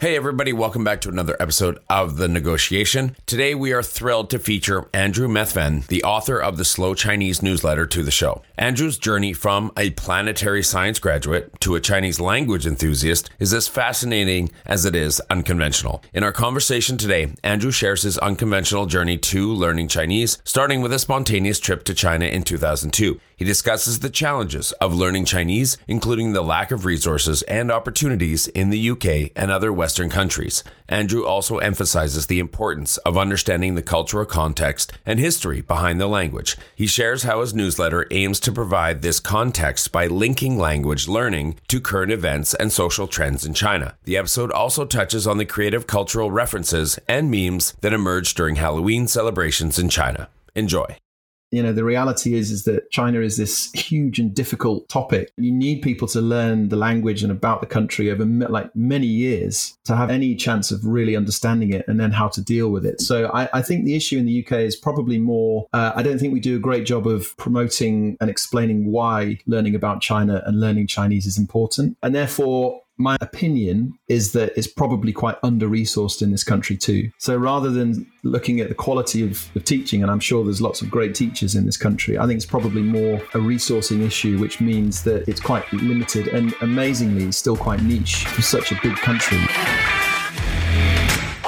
Hey, everybody, welcome back to another episode of The Negotiation. Today, we are thrilled to feature Andrew Methven, the author of the Slow Chinese newsletter, to the show. Andrew's journey from a planetary science graduate to a Chinese language enthusiast is as fascinating as it is unconventional. In our conversation today, Andrew shares his unconventional journey to learning Chinese, starting with a spontaneous trip to China in 2002. He discusses the challenges of learning Chinese, including the lack of resources and opportunities in the UK and other Western countries. Andrew also emphasizes the importance of understanding the cultural context and history behind the language. He shares how his newsletter aims to provide this context by linking language learning to current events and social trends in China. The episode also touches on the creative cultural references and memes that emerged during Halloween celebrations in China. Enjoy you know the reality is is that china is this huge and difficult topic. You need people to learn the language and about the country over like many years to have any chance of really understanding it and then how to deal with it. So i, I think the issue in the uk is probably more uh, i don't think we do a great job of promoting and explaining why learning about china and learning chinese is important. And therefore my opinion is that it's probably quite under resourced in this country too. So rather than looking at the quality of, of, teaching, and I'm sure there's lots of great teachers in this country, I think it's probably more a resourcing issue, which means that it's quite limited and amazingly still quite niche for such a big country.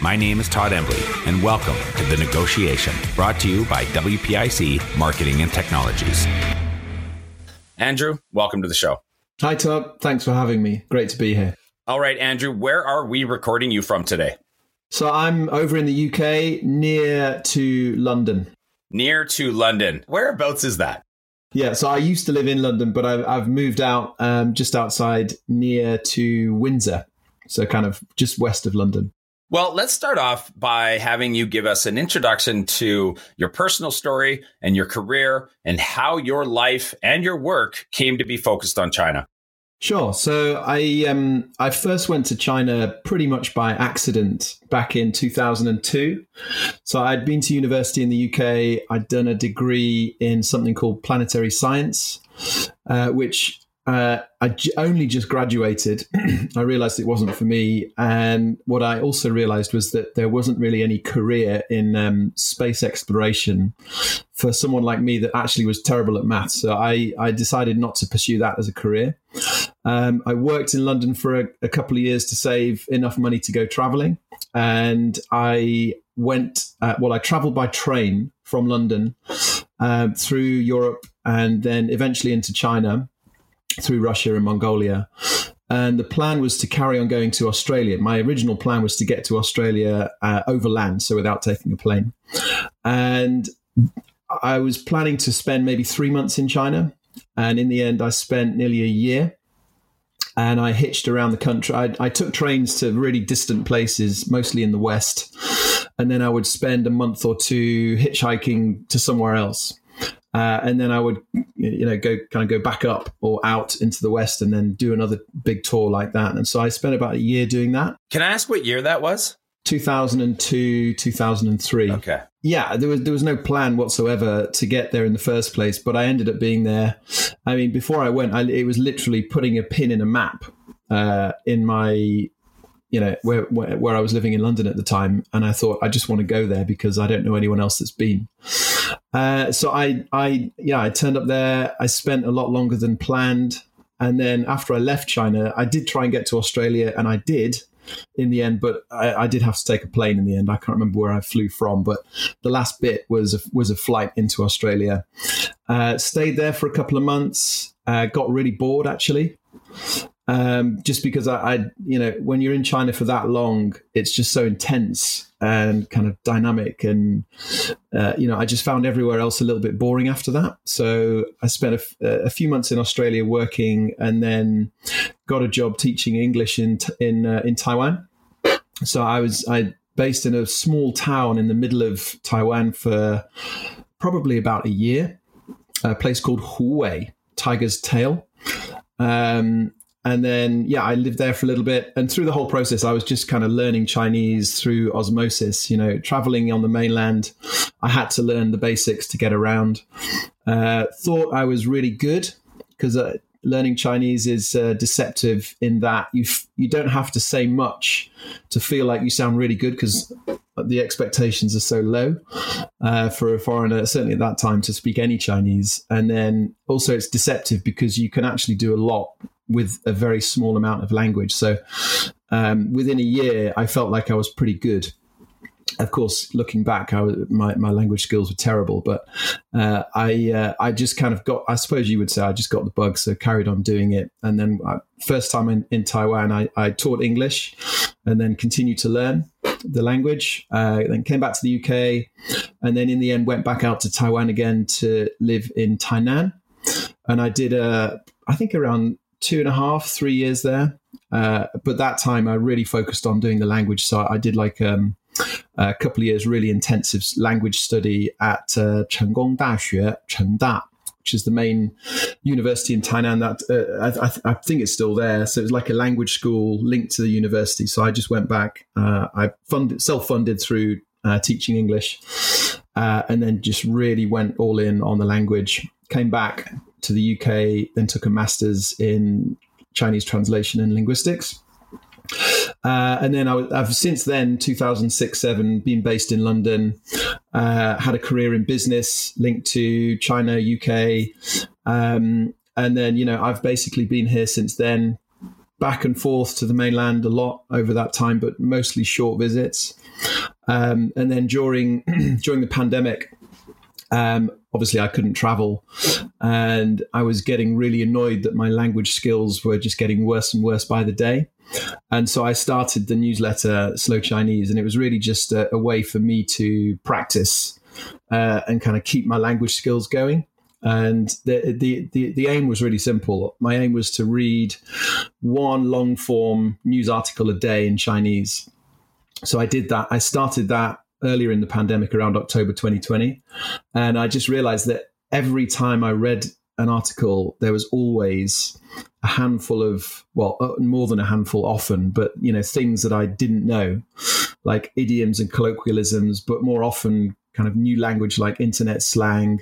My name is Todd Embley, and welcome to the Negotiation Negotiation, brought to you by WPIC Marketing and Technologies. Andrew, welcome to the show. Hi, Todd. Thanks for having me. Great to be here. All right, Andrew, where are we recording you from today? So I'm over in the UK near to London. Near to London. Whereabouts is that? Yeah, so I used to live in London, but I've, I've moved out um, just outside near to Windsor. So kind of just west of London. Well, let's start off by having you give us an introduction to your personal story and your career and how your life and your work came to be focused on China. Sure. So I um, I first went to China pretty much by accident back in 2002. So I'd been to university in the UK. I'd done a degree in something called planetary science, uh, which uh, I j- only just graduated. I realized it wasn't for me. And what I also realized was that there wasn't really any career in um, space exploration for someone like me that actually was terrible at maths. So I, I decided not to pursue that as a career. Um, I worked in London for a, a couple of years to save enough money to go traveling. And I went, uh, well, I traveled by train from London uh, through Europe and then eventually into China through Russia and Mongolia. And the plan was to carry on going to Australia. My original plan was to get to Australia uh, over land, so without taking a plane. And I was planning to spend maybe three months in China. And in the end, I spent nearly a year and I hitched around the country. I, I, took trains to really distant places, mostly in the West, and then I would spend a month or two hitchhiking to somewhere else. Uh, and then I would, you know, go kind of go back up or out into the west, and then do another big tour like that. And so I spent about a year doing that. Can I ask what year that was? 2002, 2003. Okay. Yeah, there was there was no plan whatsoever to get there in the first place, but I ended up being there. I mean, before I went, I, it was literally putting a pin in a map uh, in my you know where, where, where I was living in London at the time, and I thought I just want to go there because I don't know anyone else that's been. Uh, so I I yeah I turned up there. I spent a lot longer than planned, and then after I left China, I did try and get to Australia, and I did in the end, but I, I, did have to take a plane in the end. I can't remember where I flew from, but the last bit was a, was a flight into Australia. Uh, stayed there for a couple of months. Uh, got really bored actually. Um, just because I, I, you know, when you're in China for that long, it's just so intense and kind of dynamic. And, uh, you know, I just found everywhere else a little bit boring after that. So I spent a, few months in Australia working and then got a job teaching English in, in, uh, in Taiwan. So I was, I based in a small town in the middle of Taiwan for probably about a year, a place called Huwei, Tiger's Tail. Um, and then, yeah, I lived there for a little bit. And through the whole process, I was just kind of learning Chinese through osmosis. You know, traveling on the mainland, I had to learn the basics to get around. Uh, thought I was really good because uh, learning Chinese is uh, deceptive in that you f- you don't have to say much to feel like you sound really good because the expectations are so low uh, for a foreigner, certainly at that time, to speak any Chinese. And then also it's deceptive because you can actually do a lot with a very small amount of language. So um, within a year, I felt like I was pretty good. Of course, looking back, I my my language skills were terrible, but uh, I uh, I just kind of got. I suppose you would say I just got the bug, so carried on doing it. And then uh, first time in, in Taiwan, I, I taught English, and then continued to learn the language. Uh, then came back to the UK, and then in the end went back out to Taiwan again to live in Tainan. And I did a, I think around two and a half, three years there. Uh, but that time I really focused on doing the language. So I did like um, a couple of years really intensive language study at uh, Chenggong Daxue, Chengda, which is the main university in Tainan. That uh, I, I, think it's still there. So it was like a language school linked to the university. So I just went back. Uh, I funded, self-funded through uh, teaching English, uh, and then just really went all in on the language. Came back to the UK, then took a master's in Chinese translation and linguistics. Uh, and then I, have since then, 2006 7, been based in London, uh, had a career in business linked to China, UK. Um, and then, you know, I've basically been here since then, back and forth to the mainland a lot over that time, but mostly short visits. Um, and then during during the pandemic, um, obviously, I couldn't travel, and I was getting really annoyed that my language skills were just getting worse and worse by the day. And so I started the newsletter Slow Chinese, and it was really just a, a way for me to practice uh, and kind of keep my language skills going. And the, the, the the aim was really simple. My aim was to read one long form news article a day in Chinese. So I did that. I started that earlier in the pandemic around October 2020. And I just realized that every time I read an article, there was always a handful of, well, uh, more than a handful often, but, you know, things that I didn't know, like idioms and colloquialisms, but more often kind of new language like internet slang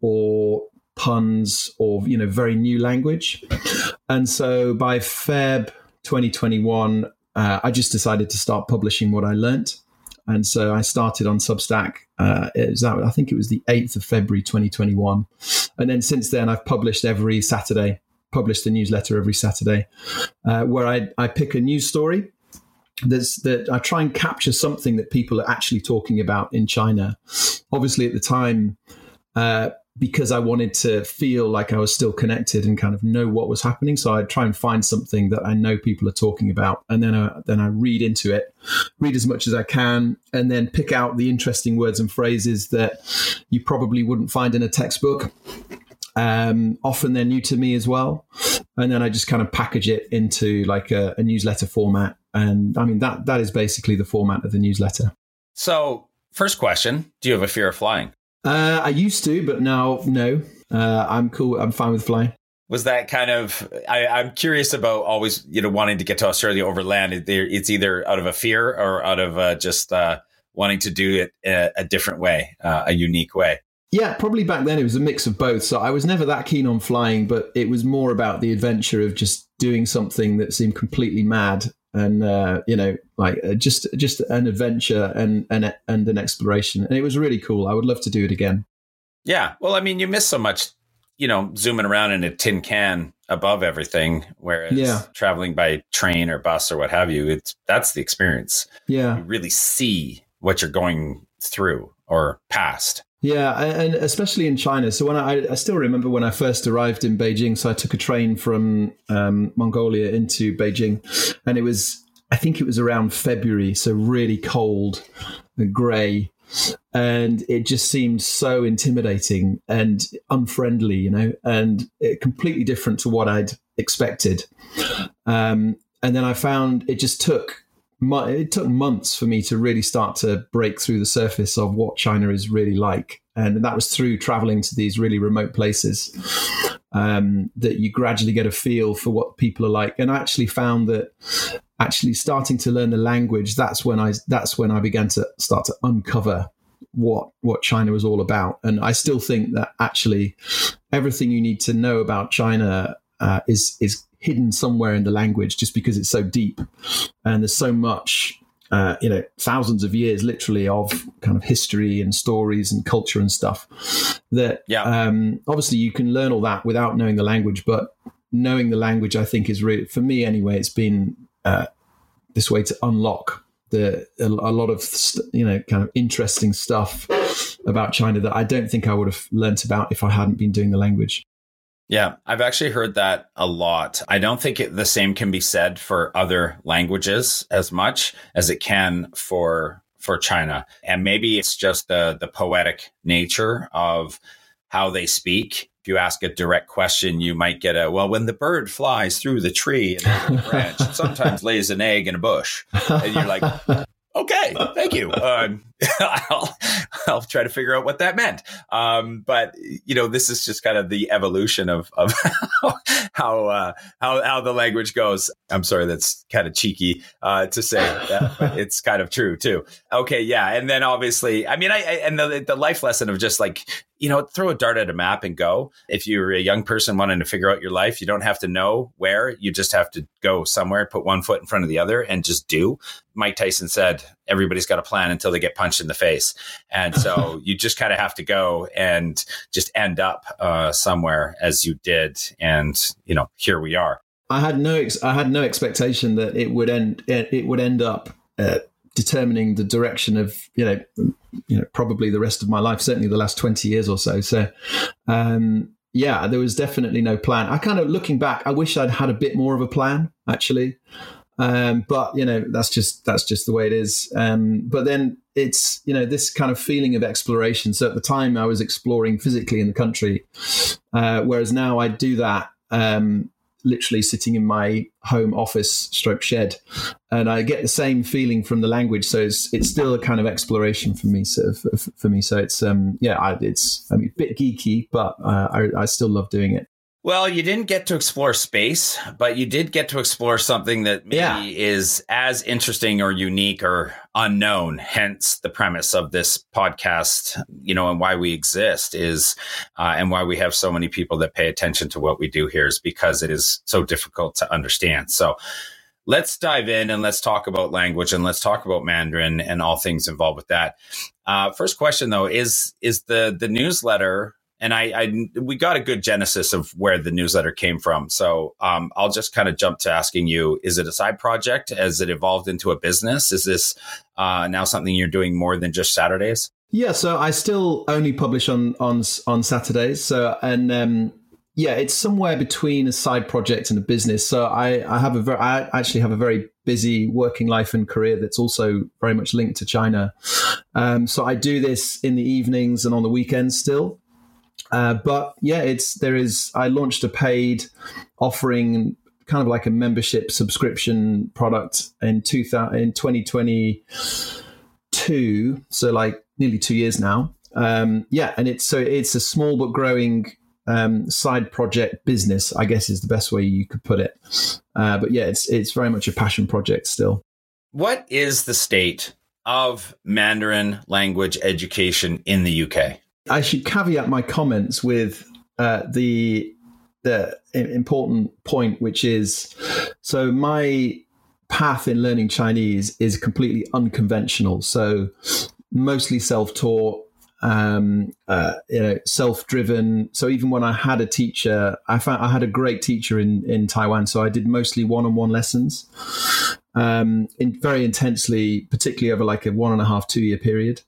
or puns or, you know, very new language. And so by Feb 2021, uh, I just decided to start publishing what I learnt. And so I started on Substack. Uh, it was that, I think it was the 8th of February 2021. And then since then, I've published every Saturday, published a newsletter every Saturday, uh, where I, I pick a news story. There's, that I try and capture something that people are actually talking about in China. Obviously, at the time, uh, because I wanted to feel like I was still connected and kind of know what was happening. So I try and find something that I know people are talking about, and then I, then I read into it, read as much as I can, and then pick out the interesting words and phrases that you probably wouldn't find in a textbook. Um, often they're new to me as well, and then I just kind of package it into like a, a newsletter format. And I mean that that is basically the format of the newsletter. So, first question: Do you have a fear of flying? Uh, I used to, but now no. Uh, I'm cool. I'm fine with flying. Was that kind of? I, am curious about always, you know, wanting to get to Australia over land. It's either out of a fear or out of uh, just uh, wanting to do it a, a different way, uh, a unique way. Yeah, probably back then it was a mix of both. So I was never that keen on flying, but it was more about the adventure of just doing something that seemed completely mad and uh, you know like uh, just just an adventure and and and an exploration. And it was really cool. I would love to do it again. Yeah. Well i mean you miss so much you know zooming around in a tin can above everything whereas yeah. traveling by train or bus or what have you it's that's the experience. Yeah. You really see what you're going through or past Yeah, and especially in China. So when I, I still remember when I first arrived in Beijing. So I took a train from um, Mongolia into Beijing, and it was I think it was around February, so really cold and grey, and it just seemed so intimidating and unfriendly, you know, and completely different to what I'd expected. Um, and then I found it just took it took months for me to really start to break through the surface of what China is really like. And that was through traveling to these really remote places um, that you gradually get a feel for what people are like. And I actually found that actually starting to learn the language, that's when I that's when I began to start to uncover what what China was all about. And I still think that actually everything you need to know about China uh, is is hidden somewhere in the language just because it's so deep and there's so much uh, you know thousands of years literally of kind of history and stories and culture and stuff that yeah. um, obviously you can learn all that without knowing the language but knowing the language i think is really for me anyway it's been uh, this way to unlock the a, a lot of you know kind of interesting stuff about china that i don't think i would have learnt about if i hadn't been doing the language yeah, I've actually heard that a lot. I don't think it, the same can be said for other languages as much as it can for for China. And maybe it's just the the poetic nature of how they speak. If you ask a direct question, you might get a well. When the bird flies through the tree and the branch, sometimes lays an egg in a bush, and you're like, okay, thank you. Um, I'll, I'll try to figure out what that meant. Um, but you know, this is just kind of the evolution of, of how, uh, how, how the language goes. I'm sorry, that's kind of cheeky, uh, to say that, but it's kind of true too. Okay. Yeah. And then obviously, I mean, I, I and the, the life lesson of just like, you know, throw a dart at a map and go. If you're a young person wanting to figure out your life, you don't have to know where. You just have to go somewhere, put one foot in front of the other, and just do. Mike Tyson said, everybody's got a plan until they get punched in the face. And so you just kind of have to go and just end up uh, somewhere as you did. And, you know, here we are. I had no, ex- I had no expectation that it would end, it would end up uh, determining the direction of, you know, you know, probably the rest of my life, certainly the last 20 years or so. So, um, yeah, there was definitely no plan. I kind of looking back, I wish I'd had a bit more of a plan actually. Um, but you know, that's just that's just the way it is. Um, but then it's you know this kind of feeling of exploration. So at the time, I was exploring physically in the country, uh, whereas now I do that um, literally sitting in my home office stroke shed. And i get the same feeling from the language. So it's it's still a kind of exploration for me so for, for me. So it's um yeah I, it's i mean a bit geeky but uh, I, I still love doing it well, you didn't get to explore space, but you did get to explore something that maybe yeah. is as interesting or unique or unknown. Hence the premise of this podcast, you know, and why we exist is, uh, and why we have so many people that pay attention to what we do here is because it is so difficult to understand. So, let's dive in and let's talk about language and let's talk about Mandarin and all things involved with that. Uh, first question though is is the the newsletter and I, I, we got a good genesis of where the newsletter came from. So um, I'll just kind of jump to asking you: Is it a side project? Has it evolved into a business? Is this uh, now something you're doing more than just Saturdays? Yeah, so I still only publish on on on Saturdays. So and um, yeah, it's somewhere between a side project and a business. So I, I have a very, I actually have a very busy working life and career that's also very much linked to China. Um, so I do this in the evenings and on the weekends still. Uh, but yeah, it's there is. I launched a paid offering, kind of like a membership subscription product in two thousand in twenty twenty two. So like nearly two years now. Um, yeah, and it's so it's a small but growing um, side project business. I guess is the best way you could put it. Uh, but yeah, it's it's very much a passion project still. What is the state of Mandarin language education in the UK? I should caveat my comments with uh, the the important point, which is so my path in learning Chinese is completely unconventional. So mostly self-taught, um, uh, you know, self-driven. So even when I had a teacher, I found I had a great teacher in in Taiwan. So I did mostly one-on-one lessons, um, in very intensely, particularly over like a one and a half, two-year period.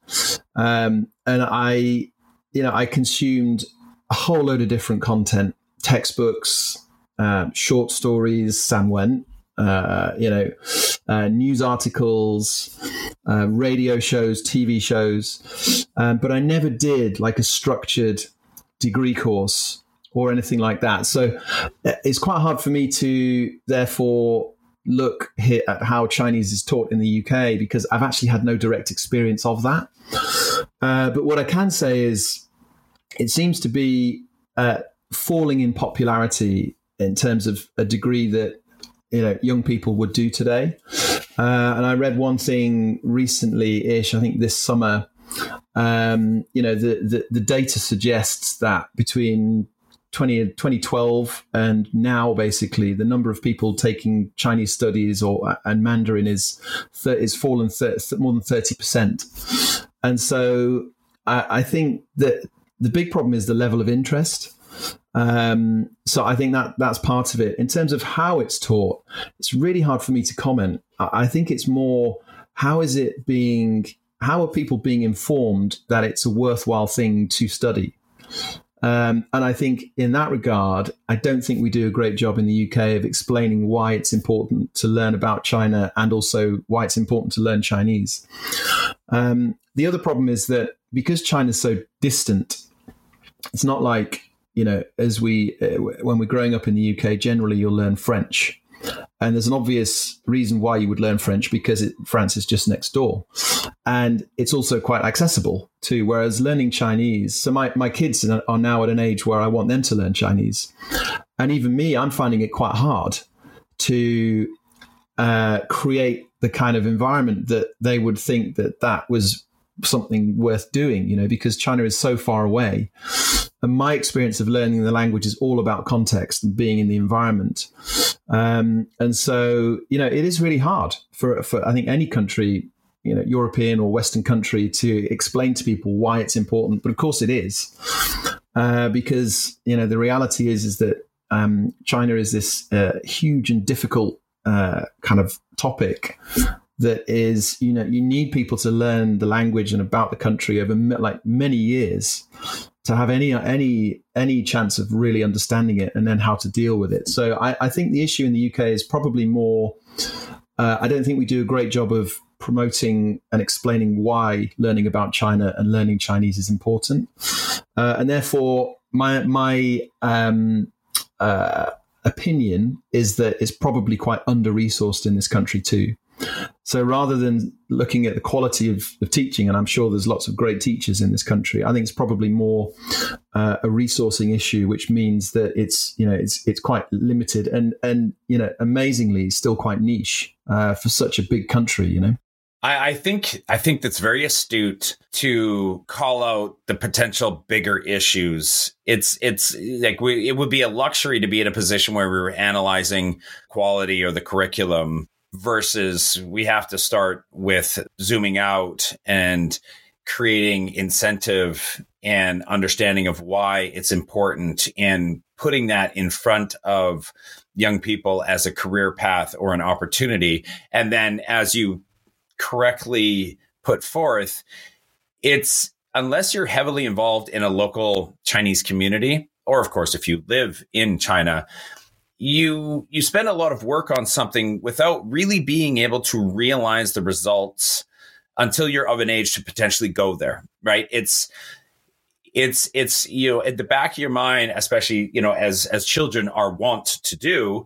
Um, and I you know, I consumed a whole load of different content, textbooks, uh, short stories, San Wen, uh, you know, uh, news articles, uh, radio shows, TV shows, um, but I never did like a structured degree course or anything like that. So uh, it's quite hard for me to therefore look at how Chinese is taught in the UK because I've actually had no direct experience of that. Uh, but what I can say is it seems to be uh, falling in popularity in terms of a degree that you know young people would do today. Uh, and I read one thing recently, ish. I think this summer. Um, you know, the, the, the data suggests that between 20, 2012 and now basically the number of people taking Chinese studies or and Mandarin is is fallen more than 30%. And so I, I, think that the big problem is the level of interest. Um, so I think that that's part of it. In terms of how it's taught, it's really hard for me to comment. I think it's more how is it being how are people being informed that it's a worthwhile thing to study? Um, and I think in that regard, I don't think we do a great job in the UK of explaining why it's important to learn about China and also why it's important to learn Chinese. Um, the other problem is that because China's so distant, it's not like you know as we uh, when we're growing up in the UK. Generally, you'll learn French and there's an obvious reason why you would learn French because it, France is just next door. And it's also quite accessible too. Whereas learning Chinese, so my, my kids are now at an age where I want them to learn Chinese. And even me, I'm finding it quite hard to uh, create the kind of environment that they would think that that was something worth doing, you know, because China is so far away. And my experience of learning the language is all about context and being in the environment. Um, and so, you know, it is really hard for, for, I think, any country, you know, European or Western country to explain to people why it's important. But of course it is. Uh, because, you know, the reality is, is that um, China is this uh, huge and difficult uh, kind of topic that is you know you need people to learn the language and about the country over like many years to have any any any chance of really understanding it and then how to deal with it. So i, I think the issue in the uk is probably more uh, i don't think we do a great job of promoting and explaining why learning about china and learning chinese is important. Uh, and therefore my my um, uh, opinion is that it's probably quite under resourced in this country too so rather than looking at the quality of, of, teaching, and I'm sure there's lots of great teachers in this country, I think it's probably more uh, a resourcing issue, which means that it's you know it's it's quite limited and and you know amazingly still quite niche uh, for such a big country. You know. I, I think I think that's very astute to call out the potential bigger issues. It's it's like we, it would be a luxury to be in a position where we were analyzing quality or the curriculum versus we have to start with zooming out and creating incentive and understanding of why it's important and putting that in front of young people as a career path or an opportunity. And then as you correctly put forth, it's unless you're heavily involved in a local Chinese community, or of course, if you live in China, you you spend a lot of work on something without really being able to realize the results until you're of an age to potentially go there right? It's it's it's you know at the back of your mind especially you know as as children are wont to do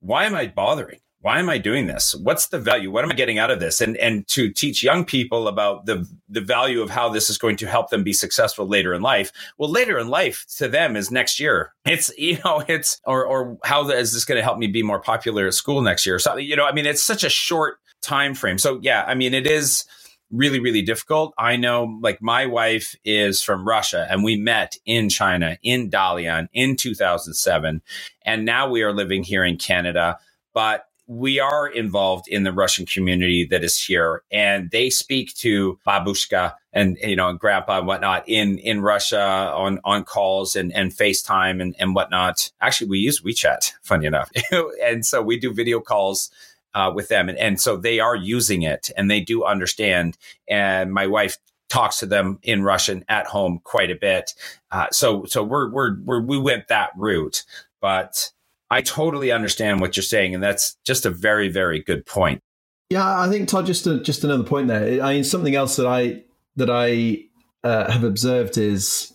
why am i bothering why am I doing this? What's the value? What am I getting out of this? And and to teach young people about the the value of how this is going to help them be successful later in life. Well, later in life to them is next year. It's you know it's or or how is this going to help me be more popular at school next year? So you know, I mean, it's such a short time frame. So yeah, I mean, it is really really difficult. I know like my wife is from Russia and we met in China in Dalian in 2007 and now we are living here in Canada but we are involved in the Russian community that is here, and they speak to babushka and you know and grandpa and whatnot in in Russia on on calls and and FaceTime and and whatnot. Actually, we use WeChat, funny enough, and so we do video calls. Uh, with them and, and so they are using it and they do understand and my wife talks to them in Russian at home quite a bit. Uh, so so we're, we're we're we went that route, but I totally understand what you're saying, and that's just a very very good point. Yeah, I think Todd. Just a, just another point there. I mean, something else that I that I uh, have observed is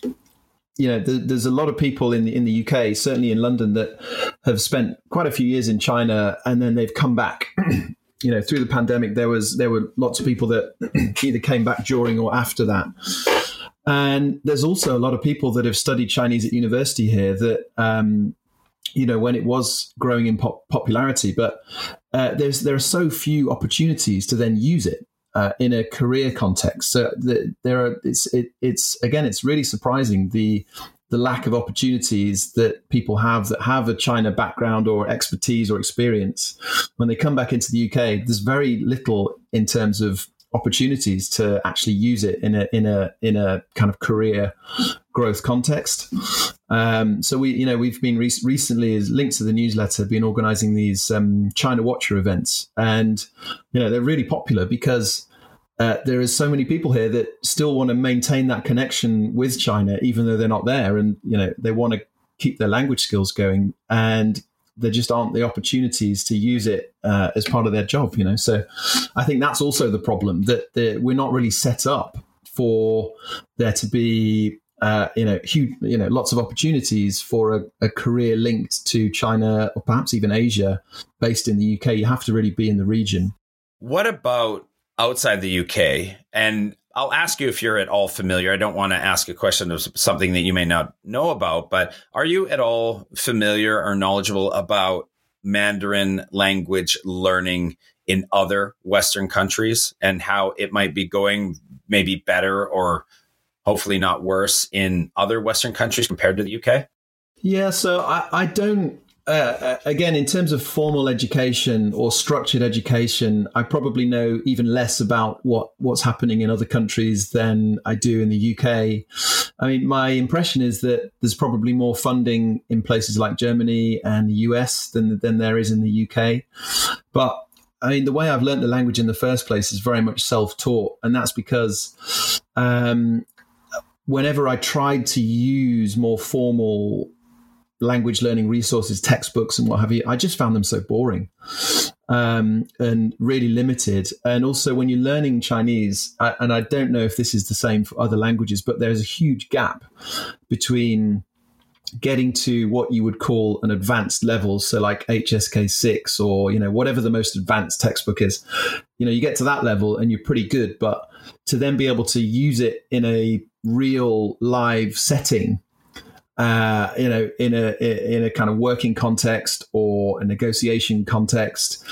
you know, there's a lot of people in the, in the UK, certainly in London, that have spent quite a few years in China and then they've come back. you know, through the pandemic, there was there were lots of people that either came back during or after that. And there's also a lot of people that have studied Chinese at university here that, um, you know, when it was growing in pop- popularity, but uh, there's there are so few opportunities to then use it uh, in a career context. So the, there are it's it, it's again it's really surprising the the lack of opportunities that people have that have a China background or expertise or experience when they come back into the UK. There's very little in terms of opportunities to actually use it in a in a in a kind of career growth context. Um, so we, you know, we've been re- recently, as linked to the newsletter, been organising these um, China Watcher events, and you know they're really popular because uh, there is so many people here that still want to maintain that connection with China, even though they're not there, and you know they want to keep their language skills going, and there just aren't the opportunities to use it uh, as part of their job. You know, so I think that's also the problem that we're not really set up for there to be uh, you know, huge, you know, lots of opportunities for a, a, career linked to China or perhaps even Asia, based in the UK. You have to really be in the region. What about outside the UK? And I'll ask you if you're at all familiar. I don't want to ask a question of something that you may not know about, but are you at all familiar or knowledgeable about Mandarin language learning in other Western countries and how it might be going maybe better or hopefully not worse in other Western countries compared to the UK? Yeah, so I, I don't. Uh, uh, again, in terms of formal education or structured education, I probably know even less about what, what's happening in other countries than I do in the UK. I mean, my impression is that there's probably more funding in places like Germany and the US than, than there is in the UK. But I mean, the way I've learned the language in the first place is very much self taught. And that's because um, whenever I tried to use more formal language learning resources, textbooks, and what have you, I just found them so boring um, and really limited. And also, when you're learning Chinese, and I don't know if this is the same for other languages, but there's a huge gap between getting to what you would call an advanced level so like hsk6 or you know whatever the most advanced textbook is you know you get to that level and you're pretty good but to then be able to use it in a real live setting uh, you know, in a in a kind of working context or a negotiation context,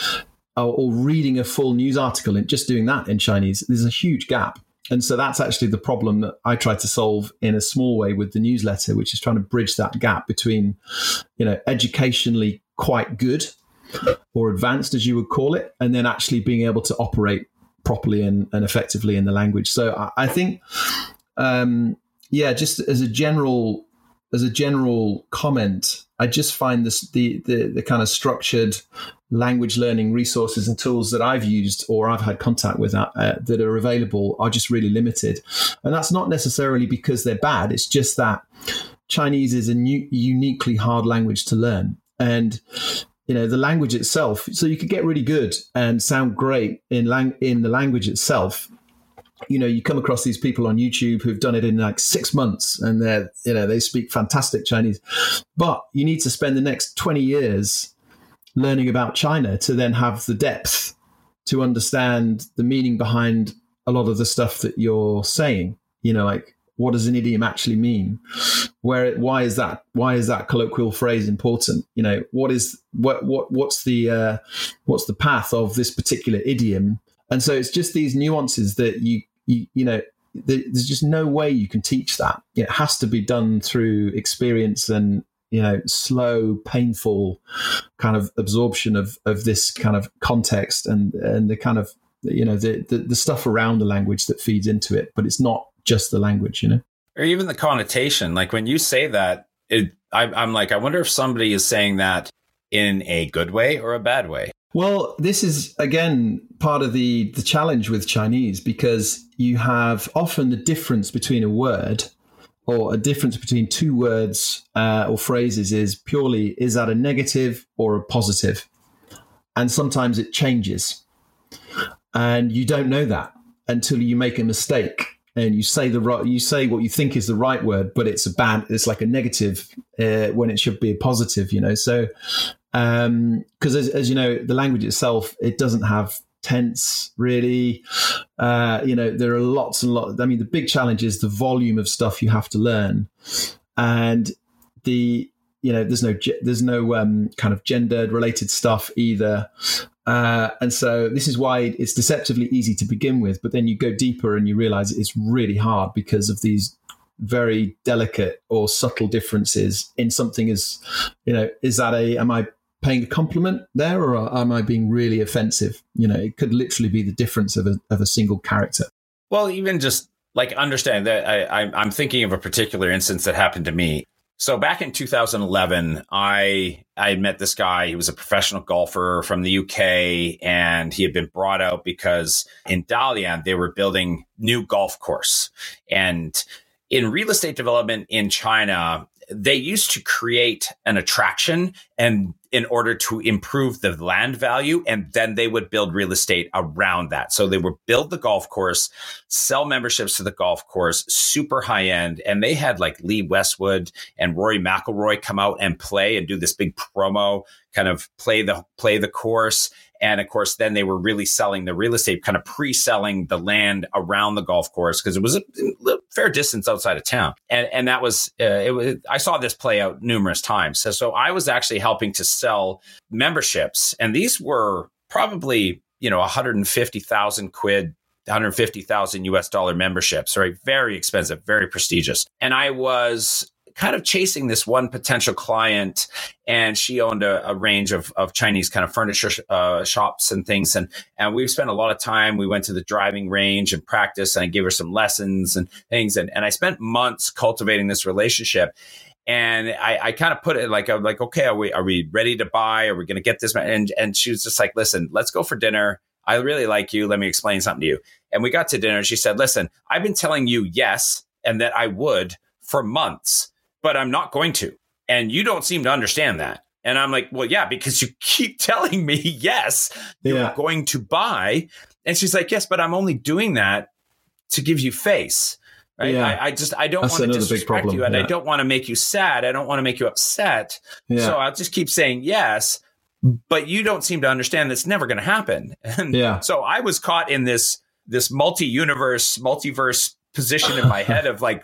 or, or, reading a full news article and just doing that in Chinese, there's a huge gap. And so that's actually the problem that I try to solve in a small way with the newsletter, which is trying to bridge that gap between, you know, educationally quite good or advanced, as you would call it, and then actually being able to operate properly and, and effectively in the language. So I, I think um, yeah, just as a general as a general comment, I just find this the, the the kind of structured language learning resources and tools that I've used or I've had contact with uh, uh, that are available are just really limited, and that's not necessarily because they're bad. It's just that Chinese is a new, uniquely hard language to learn, and you know the language itself. So you could get really good and sound great in lang- in the language itself, you know, you come across these people on YouTube who've done it in like six months and they're, you know, they speak fantastic Chinese. But you need to spend the next 20 years learning about China to then have the depth to understand the meaning behind a lot of the stuff that you're saying. You know, like what does an idiom actually mean? Where, why is that? Why is that colloquial phrase important? You know, what is what what what's the uh, what's the path of this particular idiom? And so it's just these nuances that you you, you know, there's just no way you can teach that. It has to be done through experience and you know slow, painful kind of absorption of of this kind of context and and the kind of you know the, the, the stuff around the language that feeds into it. But it's not just the language, you know, or even the connotation. Like when you say that, it, I, I'm like, I wonder if somebody is saying that in a good way or a bad way. Well, this is again part of the the challenge with Chinese because you have often the difference between a word or a difference between two words uh, or phrases is purely is that a negative or a positive, and sometimes it changes, and you don't know that until you make a mistake and you say the right you say what you think is the right word but it's a bad it's like a negative uh, when it should be a positive you know? So because um, as, as, you know the language itself it doesn't have tense really. Uh, you know there are lots and lots i mean the big challenge is the volume of stuff you have to learn. And the you know there's no there's no um, kind of gendered related stuff either uh, and so this is why it's deceptively easy to begin with, but then you go deeper and you realize it's really hard because of these very delicate or subtle differences in something as, you know, is that a, am I paying a compliment there or am I being really offensive? You know, it could literally be the difference of a, of a single character. Well, even just like understand that I, I'm thinking of a particular instance that happened to me. So back in 2011, I I met this guy. He was a professional golfer from the UK, and he had been brought out because in Dalian they were building new golf course. And in real estate development in China, they used to create an attraction and in order to improve the land value and then they would build real estate around that. So they would build the golf course sell memberships to the golf course super high end and they had like lee westwood and rory mcilroy come out and play and do this big promo kind of play the play the course and of course, then they were really selling the real estate, kind of pre-selling the land around the golf course because it was a, a, fair distance outside of town. And and that was uh, it was I saw this play out numerous times. So so I was actually helping to sell memberships, and these were probably you know 150,000 quid 150,000 US dollar memberships, right? Very expensive, very prestigious. And I was kind of chasing this one potential client and she owned a, a range of, of Chinese kind of furniture uh, shops and things. And, and we've spent a lot of time. We went to the driving range and practice and I gave her some lessons and things. And, and I spent months cultivating this relationship. And I, I kind of put it like, I'm like, okay, are we, are we ready to buy? Are we going to get this? And, and she was just like, listen, let's go for dinner. I really like you. Let me explain something to you. And we got to dinner. And She said, listen, I've been telling you yes and that I would for months but I'm not going to. And you don't seem to understand that. And I'm like, well, yeah, because you keep telling me, yes, you're yeah. going to buy. And she's like, yes, but I'm only doing that to give you face. Right. Yeah. I, I just, I don't want to disrespect you and yeah. I don't want to make you sad. I don't want to make you upset. Yeah. So I'll just keep saying yes, but you don't seem to understand that's never going to happen. And yeah. so I was caught in this, this multi universe, multiverse position in my head of like,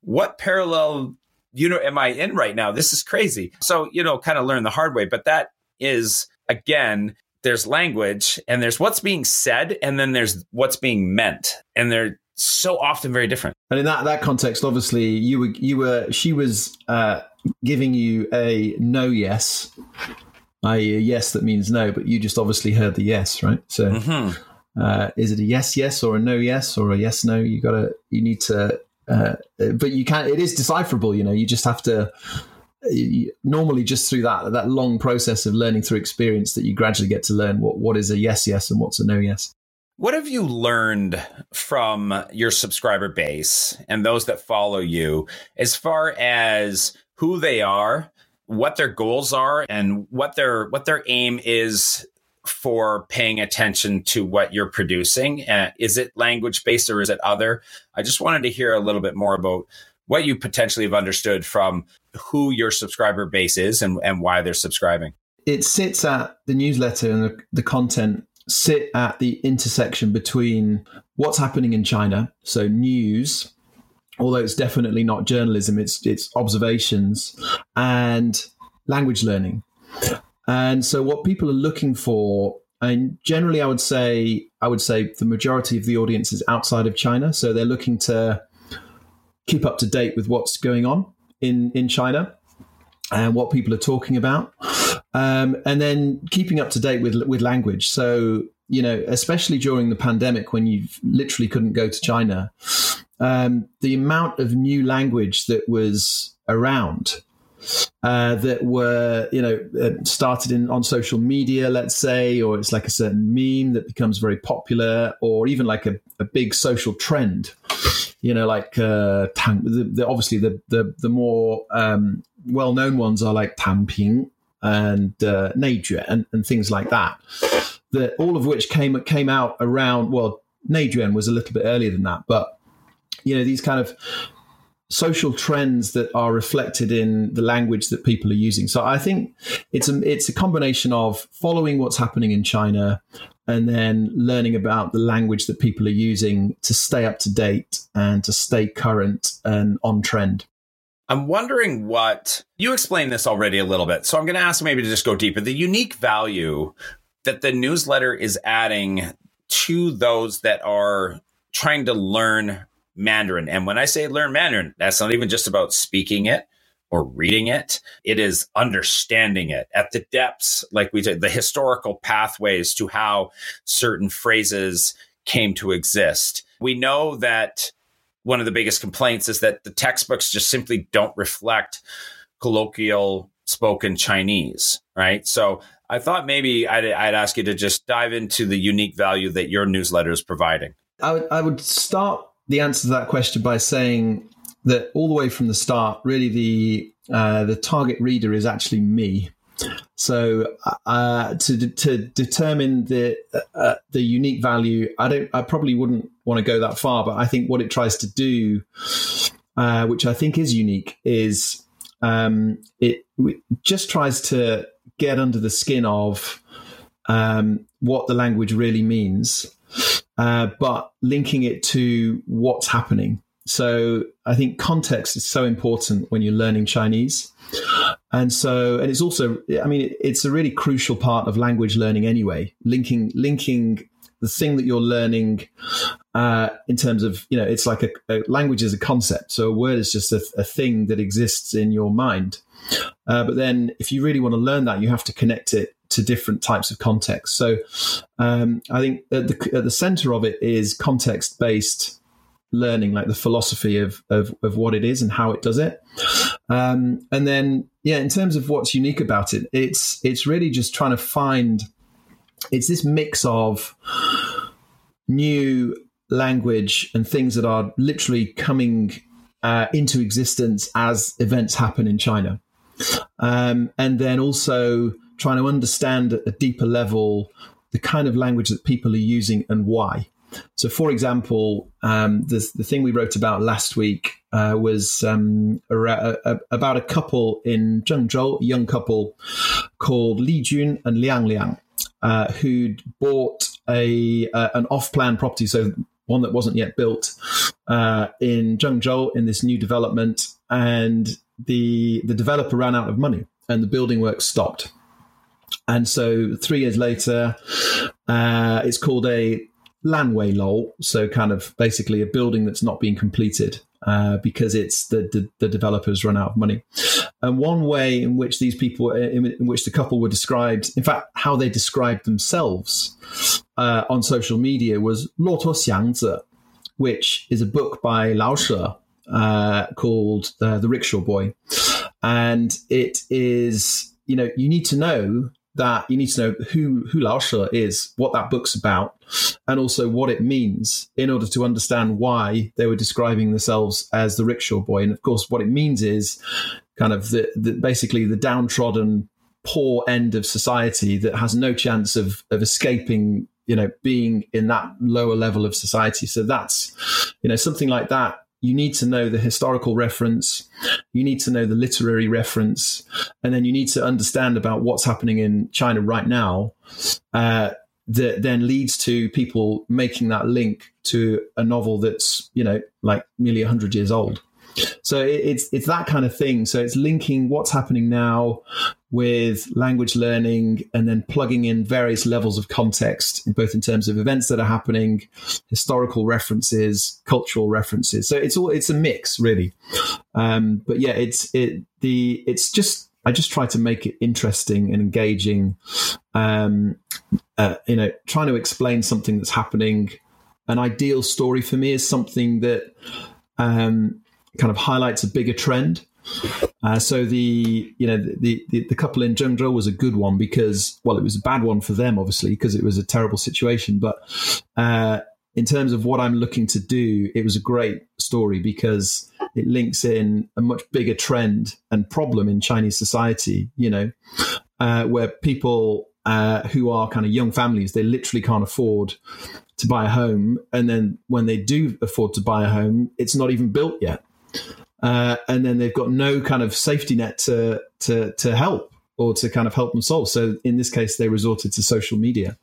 what parallel you know, am I in right now? This is crazy. So, you know, kind of learn the hard way. But that is, again, there's language and there's what's being said and then there's what's being meant. And they're so often very different. And in that, that context, obviously, you were, you were, she was uh, giving you a no yes, i.e., a yes that means no, but you just obviously heard the yes, right? So, mm-hmm. uh, is it a yes, yes, or a no, yes, or a yes, no? You gotta, you need to uh, but you can it is decipherable you know you just have to normally just through that that long process of learning through experience that you gradually get to learn what what is a yes yes and what's a no yes. What have you learned from your subscriber base and those that follow you as far as who they are what their goals are and what their what their aim is for paying attention to what you're producing? Uh, is it language based or is it other? I just wanted to hear a little bit more about what you potentially have understood from who your subscriber base is and, and why they're subscribing. It sits at the newsletter and the, the content sit at the intersection between what's happening in China, so news, although it's definitely not journalism, it's it's observations and language learning. And so what people are looking for and generally I would say I would say the majority of the audience is outside of China, so they're looking to keep up to date with what's going on in in China and what people are talking about, um, and then keeping up to date with with language. So you know, especially during the pandemic when you literally couldn't go to China, um, the amount of new language that was around uh, that were you know uh, started in on social media, let's say, or it's like a certain meme that becomes very popular, or even like a, a big social trend. You know, like uh, tang, the, the, obviously the the the more um, well known ones are like Tangping and uh, and, and things like that. That all of which came came out around well, Neijuan was a little bit earlier than that, but you know these kind of social trends that are reflected in the language that people are using. So I think it's a it's a combination of following what's happening in China and then learning about the language that people are using to stay up to date and to stay current and on trend. I'm wondering what you explained this already a little bit. So I'm going to ask maybe to just go deeper. The unique value that the newsletter is adding to those that are trying to learn Mandarin. And when I say learn Mandarin, that's not even just about speaking it or reading it. It is understanding it at the depths, like we did, the historical pathways to how certain phrases came to exist. We know that one of the biggest complaints is that the textbooks just simply don't reflect colloquial spoken Chinese, right? So I thought maybe I'd, I'd, ask you to just dive into the unique value that your newsletter is providing. I would, I would start the answer to that question by saying that all the way from the start, really the uh, the target reader is actually me. So uh, to to determine the uh, the unique value, I don't. I probably wouldn't want to go that far, but I think what it tries to do, uh, which I think is unique, is um, it, it, just tries to get under the skin of um, what the language really means uh, but linking it to what's happening. So I think context is so important when you're learning Chinese. And so, and it's also, I mean, it's a really crucial part of language learning anyway, linking, linking the thing that you're learning uh, in terms of, you know, it's like a, a, language is a concept. So a word is just a, a thing that exists in your mind. Uh, but then if you really want to learn that, you have to connect it to different types of context. So um, I think at the, at the center of it is context based learning, like the philosophy of, of, of what it is and how it does it. Um, and then, yeah, in terms of what's unique about it, it's it's really just trying to find. It's this mix of new language and things that are literally coming uh, into existence as events happen in China. Um, and then also trying to understand at a deeper level the kind of language that people are using and why. So, for example, um, the, the thing we wrote about last week uh, was um, about a couple in Zhengzhou, a young couple called Li Jun and Liang Liang, uh, who'd bought a an off-plan property, so one that wasn't yet built, uh, in Zhengzhou in this new development, and the the developer ran out of money and the building work stopped. And so three years later, uh, it's called a lanweilou. So kind of basically a building that's not being completed. Uh, because it's the, the, the developers run out of money, and one way in which these people, in, in which the couple were described, in fact, how they described themselves uh, on social media was "Luo Xiangzi," which is a book by Lao She uh, called uh, "The Rickshaw Boy," and it is you know, you need to know that you need to know who who Lao She is, what that book's about, and also what it means in order to understand why they were describing themselves as the rickshaw boy. And of course, what it means is kind of the, the basically the downtrodden, poor end of society that has no chance of of escaping. You know, being in that lower level of society. So that's, you know, something like that you need to know the historical reference, you need to know the literary reference, and then you need to understand about what's happening in China right now. Uh, that then leads to people making that link to a novel that's you know like nearly 100 years old so it's it's that kind of thing. So it's linking what's happening now with language learning and then plugging in various levels of context, both in terms of events that are happening, historical references, cultural references. So it's all it's a mix really. Um, but yeah, it's it the it's just I just try to make it interesting and engaging. Um, uh, you know, trying to explain something that's happening. An ideal story for me is something that um, kind of highlights a bigger trend. Uh, so the you know the, the the couple in Zhengzhou was a good one because well it was a bad one for them obviously because it was a terrible situation, but uh, in terms of what I'm looking to do, it was a great story because it links in a much bigger trend and problem in Chinese society. You know, uh, where people uh, who are kind of young families they literally can't afford to buy a home, and then when they do afford to buy a home, it's not even built yet, uh, and then they've got no kind of safety net to to to help or to kind of help them solve. So in this case, they resorted to social media.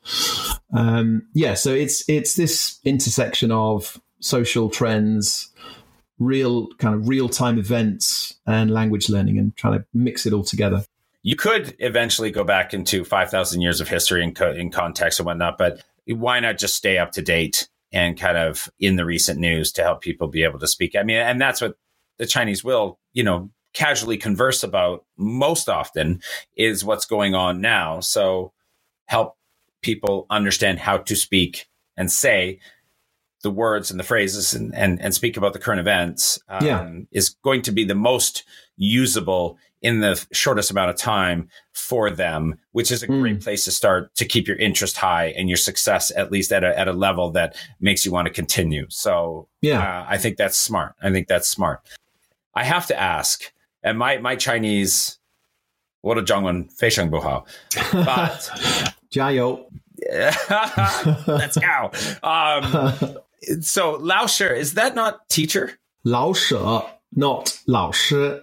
Um, yeah, so it's it's this intersection of social trends, real kind of real time events, and language learning, and trying to mix it all together. You could eventually go back into five thousand years of history in, co- in context and whatnot, but why not just stay up to date and kind of in the recent news to help people be able to speak? I mean, and that's what the Chinese will, you know, casually converse about most often is what's going on now. So help people understand how to speak and say the words and the phrases and, and, and speak about the current events um, yeah. is going to be the most usable in the shortest amount of time for them, which is a mm. great place to start to keep your interest high and your success at least at a, at a level that makes you want to continue. So yeah, uh, I think that's smart. I think that's smart. I have to ask, and my my Chinese, what a Zhongwen, Fei Sheng Bohao, but Jiao, let's go. Um, so Lao Shi is that not teacher? Lao She, not Lao Shi.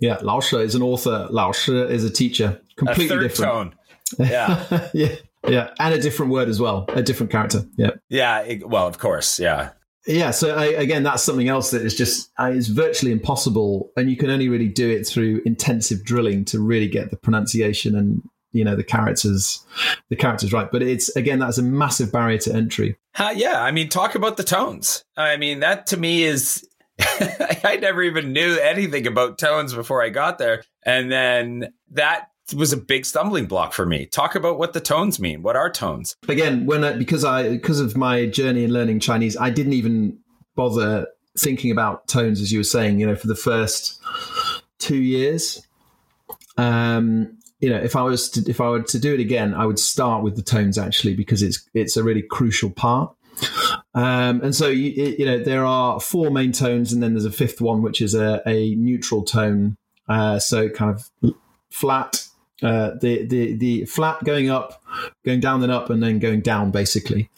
Yeah, Lao She is an author. Lao Shi is a teacher. Completely a different tone. Yeah, yeah. Yeah, and a different word as well, a different character. Yeah. Yeah. It, well, of course. Yeah yeah so I, again that's something else that is just uh, is virtually impossible and you can only really do it through intensive drilling to really get the pronunciation and you know the characters the characters right. But it's again that's a massive barrier to entry. Uh, yeah i mean talk about the tones. I mean that to me is i never even knew anything about tones before i got there. And then that was a big stumbling block for me. Talk about what the tones mean. What are tones? Again, when I, because I because of my journey in learning Chinese, I didn't even bother thinking about tones as you were saying. You know, for the first two years, um, you know, if I was to, if I were to do it again, I would start with the tones actually because it's it's a really crucial part. Um, and so you, you know there are four main tones, and then there's a fifth one which is a, a neutral tone. Uh, so kind of flat, uh, the the the flat going up, going down, then up, and then going down, basically.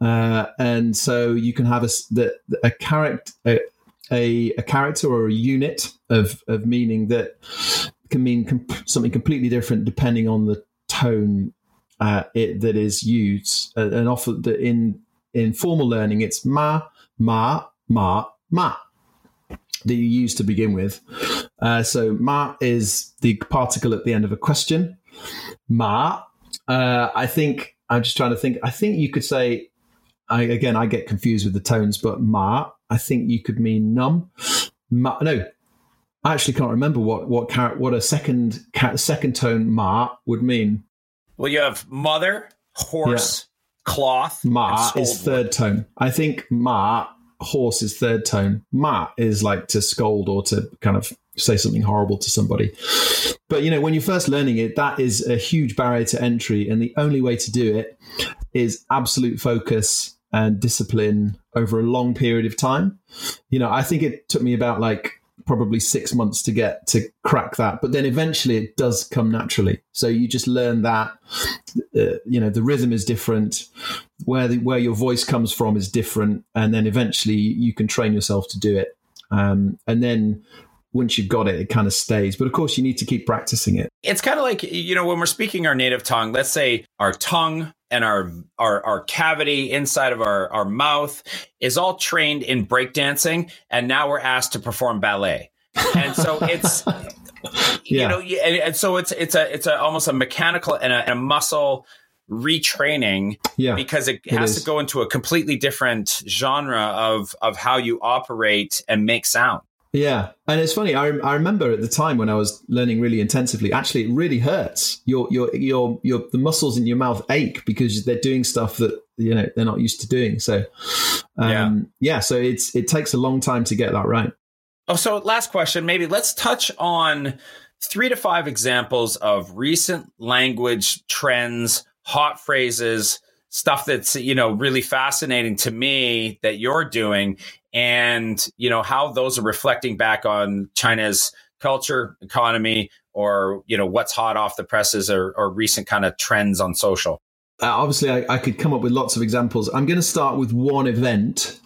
Uh, and so you can have a the, a character a, a, a character or a unit of of meaning that can mean comp- something completely different depending on the tone uh, it, that is used. And often in in formal learning, it's ma ma ma ma that you use to begin with. Uh, so ma is the particle at the end of a question. Ma, uh, I think I'm just trying to think. I think you could say. I, again, I get confused with the tones, but ma, I think you could mean numb. Ma, no, I actually can't remember what what car- what a second second tone ma would mean. Well, you have mother, horse, yeah. cloth. Ma is third tone. I think ma horse is third tone. Ma is like to scold or to kind of say something horrible to somebody. But you know, when you're first learning it, that is a huge barrier to entry, and the only way to do it is absolute focus and discipline over a long period of time. You know, I think it took me about like probably six months to get to crack that, but then eventually it does come naturally. So you just learn that, uh, you know, the rhythm is different, where the, where your voice comes from is different, and then eventually you can train yourself to do it. Um, and then once you've got it, it kind of stays. But of course, you need to keep practicing it. It's kind of like, you know, when we're speaking our native tongue, let's say our tongue and our our, our cavity inside of our, our mouth is all trained in breakdancing. And now we're asked to perform ballet. And so it's, you yeah. know, and, and, so it's, it's a, it's a, almost a mechanical and a, and a muscle retraining yeah, because it, it has is. to go into a completely different genre of, of how you operate and make sound. Yeah, and it's funny. I, I remember at the time when I was learning really intensively. Actually, it really hurts. Your your your your the muscles in your mouth ache because they're doing stuff that you know they're not used to doing. So, um, yeah. yeah. So it's it takes a long time to get that right. Oh, so last question. Maybe let's touch on three to five examples of recent language trends, hot phrases, stuff that's you know really fascinating to me that you're doing and you know how those are reflecting back on China's culture, economy, or you know what's hot off the presses or, or recent kind of trends on social. Uh, obviously, I, I could come up with lots of examples. I'm going to start with one event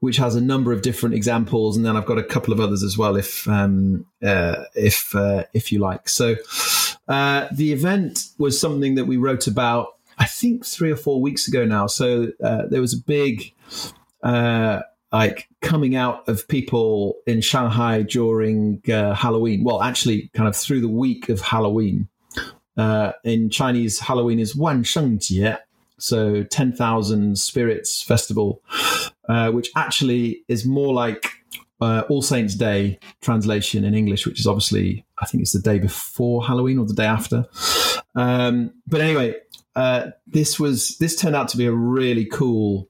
which has a number of different examples, and then I've got a couple of others as well, if um, uh, if uh, if you like. So, uh, the event was something that we wrote about, I think, three or four weeks ago now. So uh, there was a big uh, like coming out of people in Shanghai during uh, Halloween. Well, actually, kind of through the week of Halloween. Uh, in Chinese, Halloween is Wan Sheng Jie, so 10,000 Spirits Festival, uh, which actually is more like uh, All Saints Day translation in English, which is obviously, I think it's the day before Halloween or the day after. Um, but anyway, uh, this was this turned out to be a really cool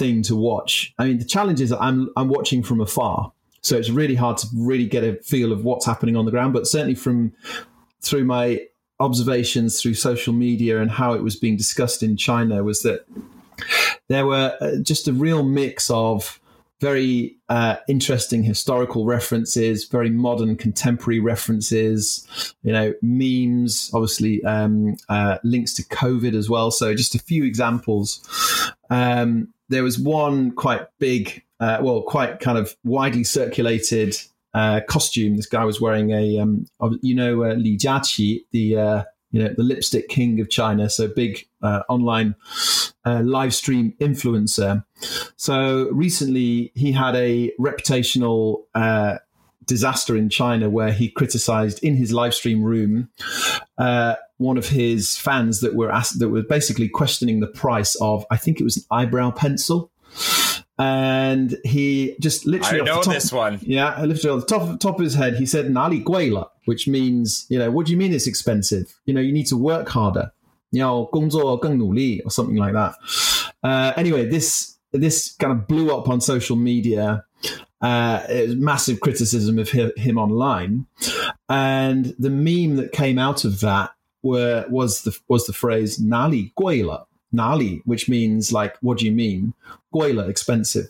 thing to watch. I mean, the challenge is I'm I'm watching from afar, so it's really hard to really get a feel of what's happening on the ground. But certainly from through my observations through social media and how it was being discussed in China was that there were uh, just a real mix of very uh, interesting historical references, very modern contemporary references, you know, memes, obviously um, uh, links to COVID as well. So just a few examples. Um, there was one quite big, uh, well, quite kind of widely circulated uh, costume. This guy was wearing a, um, you know, uh, Li Jiaqi, the uh, you know the lipstick king of China, so big uh, online uh, live stream influencer. So recently, he had a reputational disaster in China where he criticized in his live stream room uh, one of his fans that were asked that were basically questioning the price of I think it was an eyebrow pencil and he just literally I know top, this one. Yeah, literally on the top top of his head, he said "nali guila," which means you know what do you mean it's expensive? You know you need to work harder. You know, 工作更努力 or something like that. Uh, anyway, this this kind of blew up on social media. Uh, it was massive criticism of him, him online, and the meme that came out of that were was the was the phrase "nali guila." Nali, which means like, what do you mean? Guila, expensive.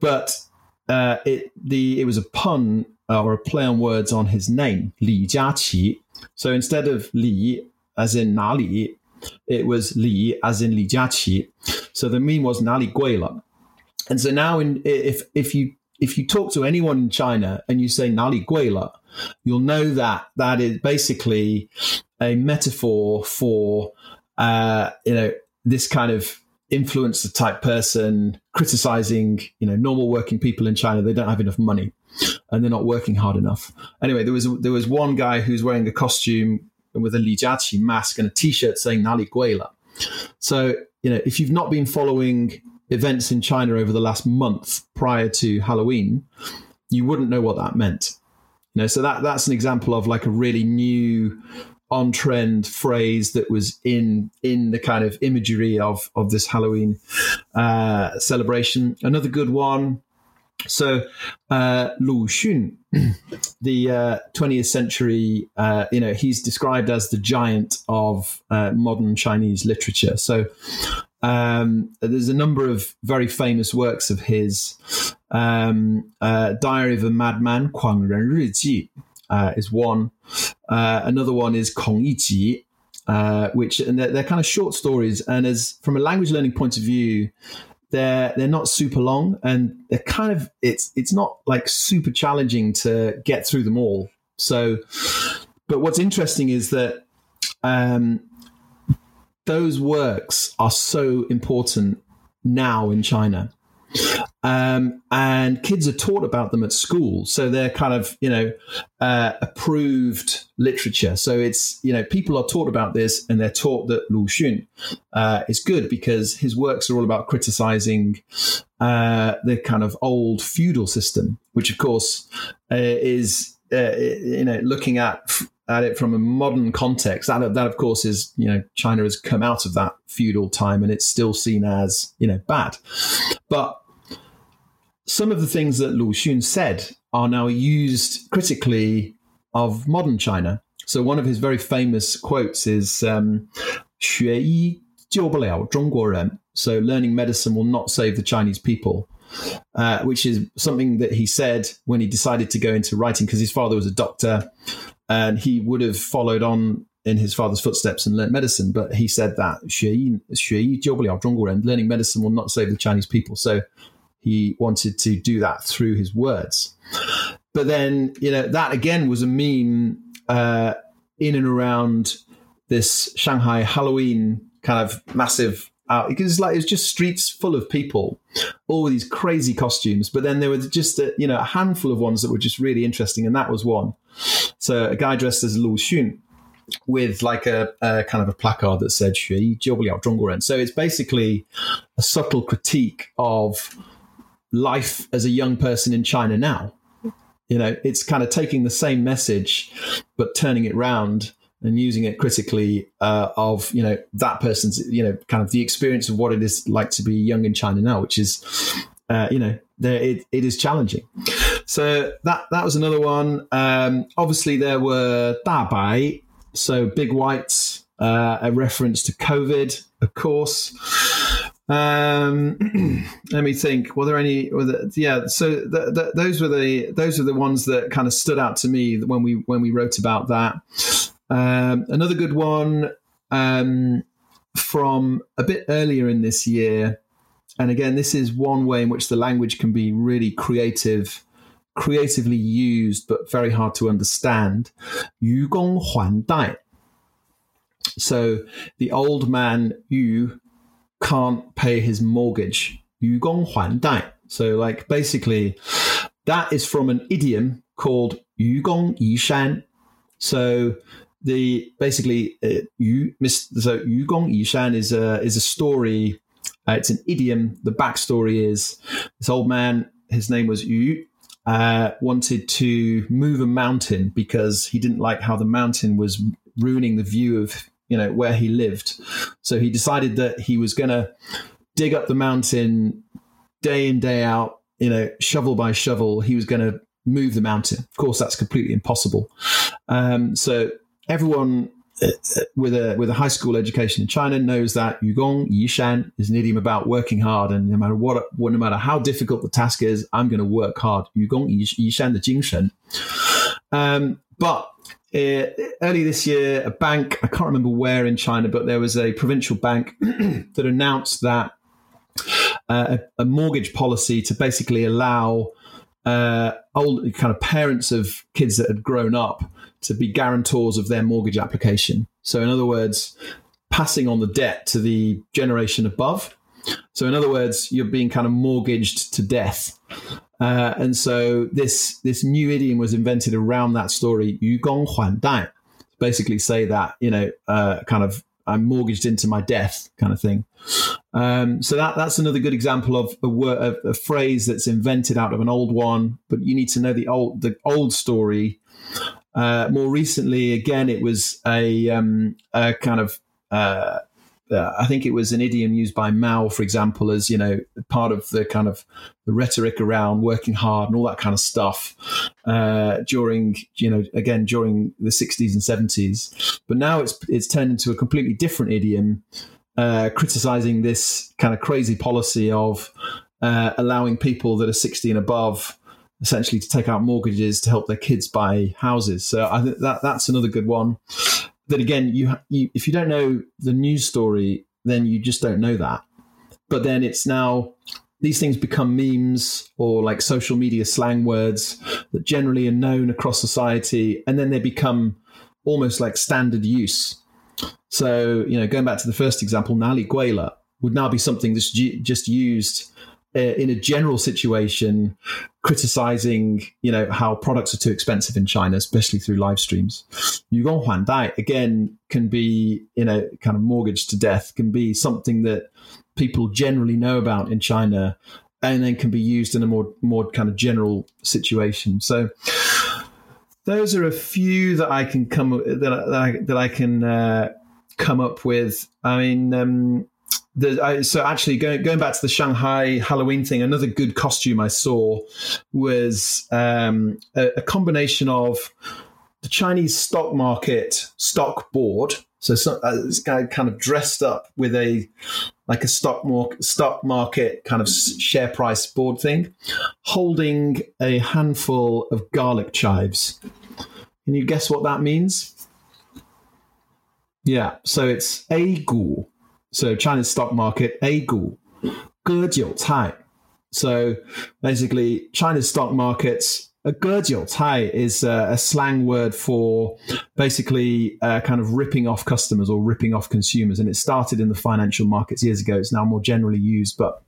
But uh, it the it was a pun uh, or a play on words on his name, Li Jiaqi. So instead of Li, as in Nali, it was Li, as in Li Jiaqi. So the meme was Nali Guila. And so now, in, if if you if you talk to anyone in China and you say Nali Guila, you'll know that that is basically a metaphor for uh, you know this kind of influencer type person criticizing, you know, normal working people in China. They don't have enough money and they're not working hard enough. Anyway, there was there was one guy who's wearing a costume with a Li Jiaqi mask and a T-shirt saying Nali Guila. So you know, if you've not been following events in China over the last month prior to Halloween, you wouldn't know what that meant. You know, so that that's an example of like a really new on trend phrase that was in in the kind of imagery of of this Halloween uh, celebration. Another good one. So uh, Lu Xun, the uh, 20th century, uh, you know, he's described as the giant of uh, modern Chinese literature. So um, there's a number of very famous works of his. Um, uh, Diary of a Madman, Kuang Ren Ri Ji, uh, is one. Uh, another one is Kong Yi uh, which and they're, they're, kind of short stories. And as from a language learning point of view, they're they're not super long, and they're kind of it's it's not like super challenging to get through them all. So, but what's interesting is that um, those works are so important now in China. Um, and kids are taught about them at school, so they're kind of you know uh, approved literature. So it's you know people are taught about this, and they're taught that Lu Xun uh, is good because his works are all about criticizing uh, the kind of old feudal system, which of course uh, is uh, you know looking at at it from a modern context, that, that of course is, you know, China has come out of that feudal time and it's still seen as, you know, bad. But some of the things that Lu Xun said are now used critically of modern China. So one of his very famous quotes is um, 学医救不了中国人. So learning medicine will not save the Chinese people. Uh, which is something that he said when he decided to go into writing because his father was a doctor and he would have followed on in his father's footsteps and learnt medicine. But he said that 学医,学医救不了中国人, learning medicine will not save the Chinese people. So he wanted to do that through his words. But then, you know, that again was a meme uh, in and around this Shanghai Halloween kind of massive out because it's like it's just streets full of people, all these crazy costumes. But then there were just a, you know a handful of ones that were just really interesting, and that was one. So a guy dressed as Lu Xun with like a, a, kind of a placard that said "Xue Jiu So it's basically a subtle critique of life as a young person in China now. You know, it's kind of taking the same message but turning it round and using it critically uh, of you know that person's you know kind of the experience of what it is like to be young in China now, which is uh, you know there it, it is challenging. So that that was another one. Um, obviously, there were Dabai, so big whites, uh, a reference to COVID, of course. Um, let me think. Were there any? Were there, yeah. So those were the those were the ones that kind of stood out to me when we when we wrote about that. Um, another good one um, from a bit earlier in this year, and again, this is one way in which the language can be really creative, creatively used, but very hard to understand. Yu Gong Huan Dai. So the old man Yu can't pay his mortgage. 愚公还贷. So like basically, that is from an idiom called 愚公移山. So the basically uh, Yu, so Yu Gong Yishan is a is a story. Uh, it's an idiom. The backstory is this old man. His name was Yu. Uh, wanted to move a mountain because he didn't like how the mountain was ruining the view of you know where he lived. So he decided that he was going to dig up the mountain day in day out. You know, shovel by shovel. He was going to move the mountain. Of course, that's completely impossible. Um, so everyone uh, uh, with a with a high school education in China knows that yugong yishan is an idiom about working hard, and no matter what, no matter how difficult the task is, I'm going to work hard. Yugong yishan the jingshen. Um, but uh, early this year, a bank I can't remember where in China, but there was a provincial bank that announced that uh, a, mortgage policy to basically allow uh, old kind of parents of kids that had grown up to be guarantors of their mortgage application. So, in other words, passing on the debt to the generation above. So, in other words, you're being kind of mortgaged to death. Uh, and so this this new idiom was invented around that story, Yu Gong Huan Dai. Basically, say that, you know, uh, kind of, I'm mortgaged into my death kind of thing. Um, so that that's another good example of a, word, a, a, phrase that's invented out of an old one, but you need to know the old the old story. Uh, more recently, again, it was a, um, a kind of uh, uh, I think it was an idiom used by Mao, for example, as you know part of the kind of the rhetoric around working hard and all that kind of stuff uh, during you know again during the 60s and 70s. But now it's it's turned into a completely different idiom, uh, criticizing this kind of crazy policy of uh, allowing people that are 60 and above essentially to take out mortgages to help their kids buy houses. So I think that that's another good one. That again, you, you if you don't know the news story, then you just don't know that. But then it's now these things become memes or like social media slang words that generally are known across society, and then they become almost like standard use. So you know, going back to the first example, Nali Guela would now be something that's just used in a general situation criticizing you know how products are too expensive in China especially through live streams. Yugong Huan Dai again can be you know kind of mortgaged to death can be something that people generally know about in China and then can be used in a more more kind of general situation. So those are a few that I can come that I, that I can uh, come up with. I mean um, the, I, so actually going going back to the Shanghai Halloween thing, another good costume I saw was um, a, a combination of the Chinese stock market stock board. So, uh, this guy kind of dressed up with a like a stock market stock market kind of share price board thing, holding a handful of garlic chives. Can you guess what that means? Yeah, so it's a gu. So China's stock market, a gu, ge jiu cai. So basically, China's stock markets a ge jiu cai is a, a, slang word for basically uh, kind of ripping off customers or ripping off consumers. And it started in the financial markets years ago. It's now more generally used. But,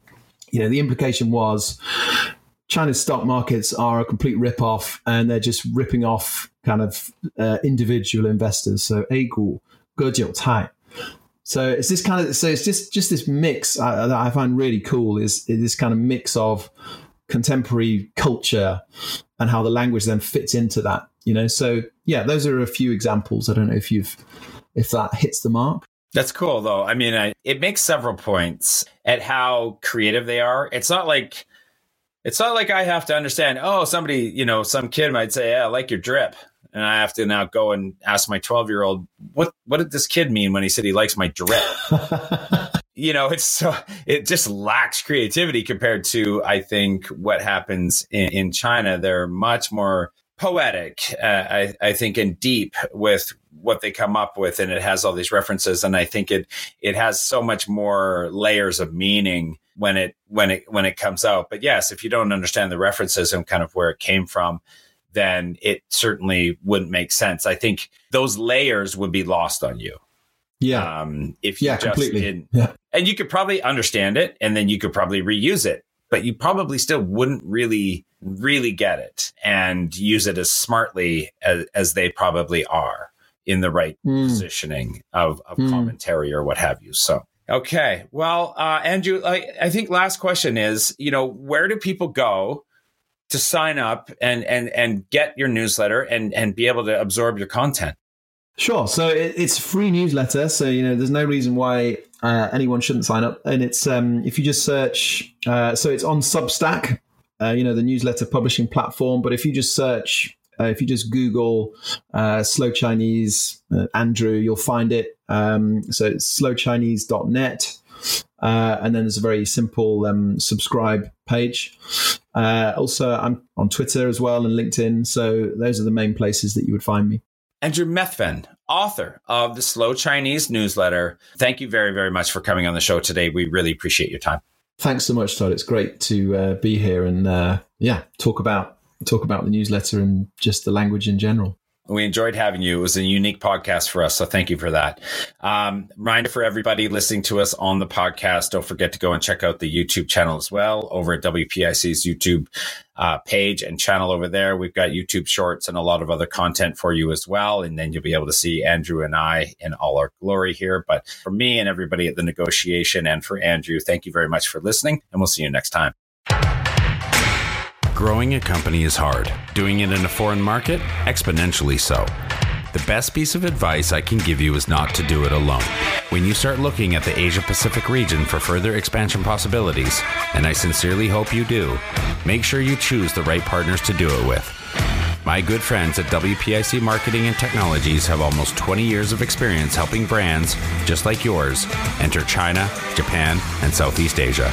you know, the implication was China's stock markets are a complete rip off and they're just ripping off kind of uh, individual investors. So, Eigu, ge jiu cai. So it's this kind of so it's just just this mix uh, that I find really cool is, is this kind of mix of contemporary culture and how the language then fits into that you know? So yeah those are a few examples. I don't know if you've if that hits the mark. That's cool though. I mean I, it makes several points at how creative they are. It's not like it's not like i have to understand oh somebody you know some kid might say yeah i like your drip and i have to now go and ask my 12 year old what what did this kid mean when he said he likes my drip you know, it's so it just lacks creativity compared to I think what happens in, in China. They're much more poetic, uh, I, I think, and deep with what they come up with, and it has all these references, and I think it it has so much more layers of meaning when it when it when it comes out. But yes, if you don't understand the references and kind of where it came from, then it certainly wouldn't make sense. I think those layers would be lost on you. Yeah. Um, if you yeah, just completely. didn't, yeah. and you could probably understand it and then you could probably reuse it, but you probably still wouldn't really, really get it and use it as smartly as, as they probably are in the right mm. positioning of, of mm. commentary or what have you. So, okay. Well, uh, Andrew, I, I think last question is, you know, where do people go to sign up and, and, and get your newsletter and, and be able to absorb your content? Sure. So it, it's free newsletter. So you know, there's no reason why uh, anyone shouldn't sign up. And it's um, if you just search, uh, so it's on Substack, uh, you know, the newsletter publishing platform. But if you just search, uh, if you just Google uh, Slow Chinese uh, Andrew, you'll find it. Um, so it's slowchinese.net. Uh, and then there's a very simple um, subscribe page. also, I'm on Twitter as well and LinkedIn. So those are the main places that you would find me. Andrew Methven, author of the Slow Chinese newsletter. Thank you very, very much for coming on the show today. We really appreciate your time. Thanks so much, Todd. It's great to uh, be here and uh, yeah, talk about talk about the newsletter and just the language in general. We enjoyed having you. It was a unique podcast for us. So thank you for that. Um, reminder for everybody listening to us on the podcast, don't forget to go and check out the YouTube channel as well over at WPIC's YouTube uh, page and channel over there. We've got YouTube shorts and a lot of other content for you as well. And then you'll be able to see Andrew and I in all our glory here. But for me and everybody at the negotiation and for Andrew, thank you very much for listening and we'll see you next time. Growing a company is hard. Doing it in a foreign market, exponentially so. The best piece of advice I can give you is not to do it alone. When you start looking at the Asia Pacific region for further expansion possibilities, and I sincerely hope you do, make sure you choose the right partners to do it with. My good friends at WPIC Marketing and Technologies have almost 20 years of experience helping brands, just like yours, enter China, Japan, and Southeast Asia.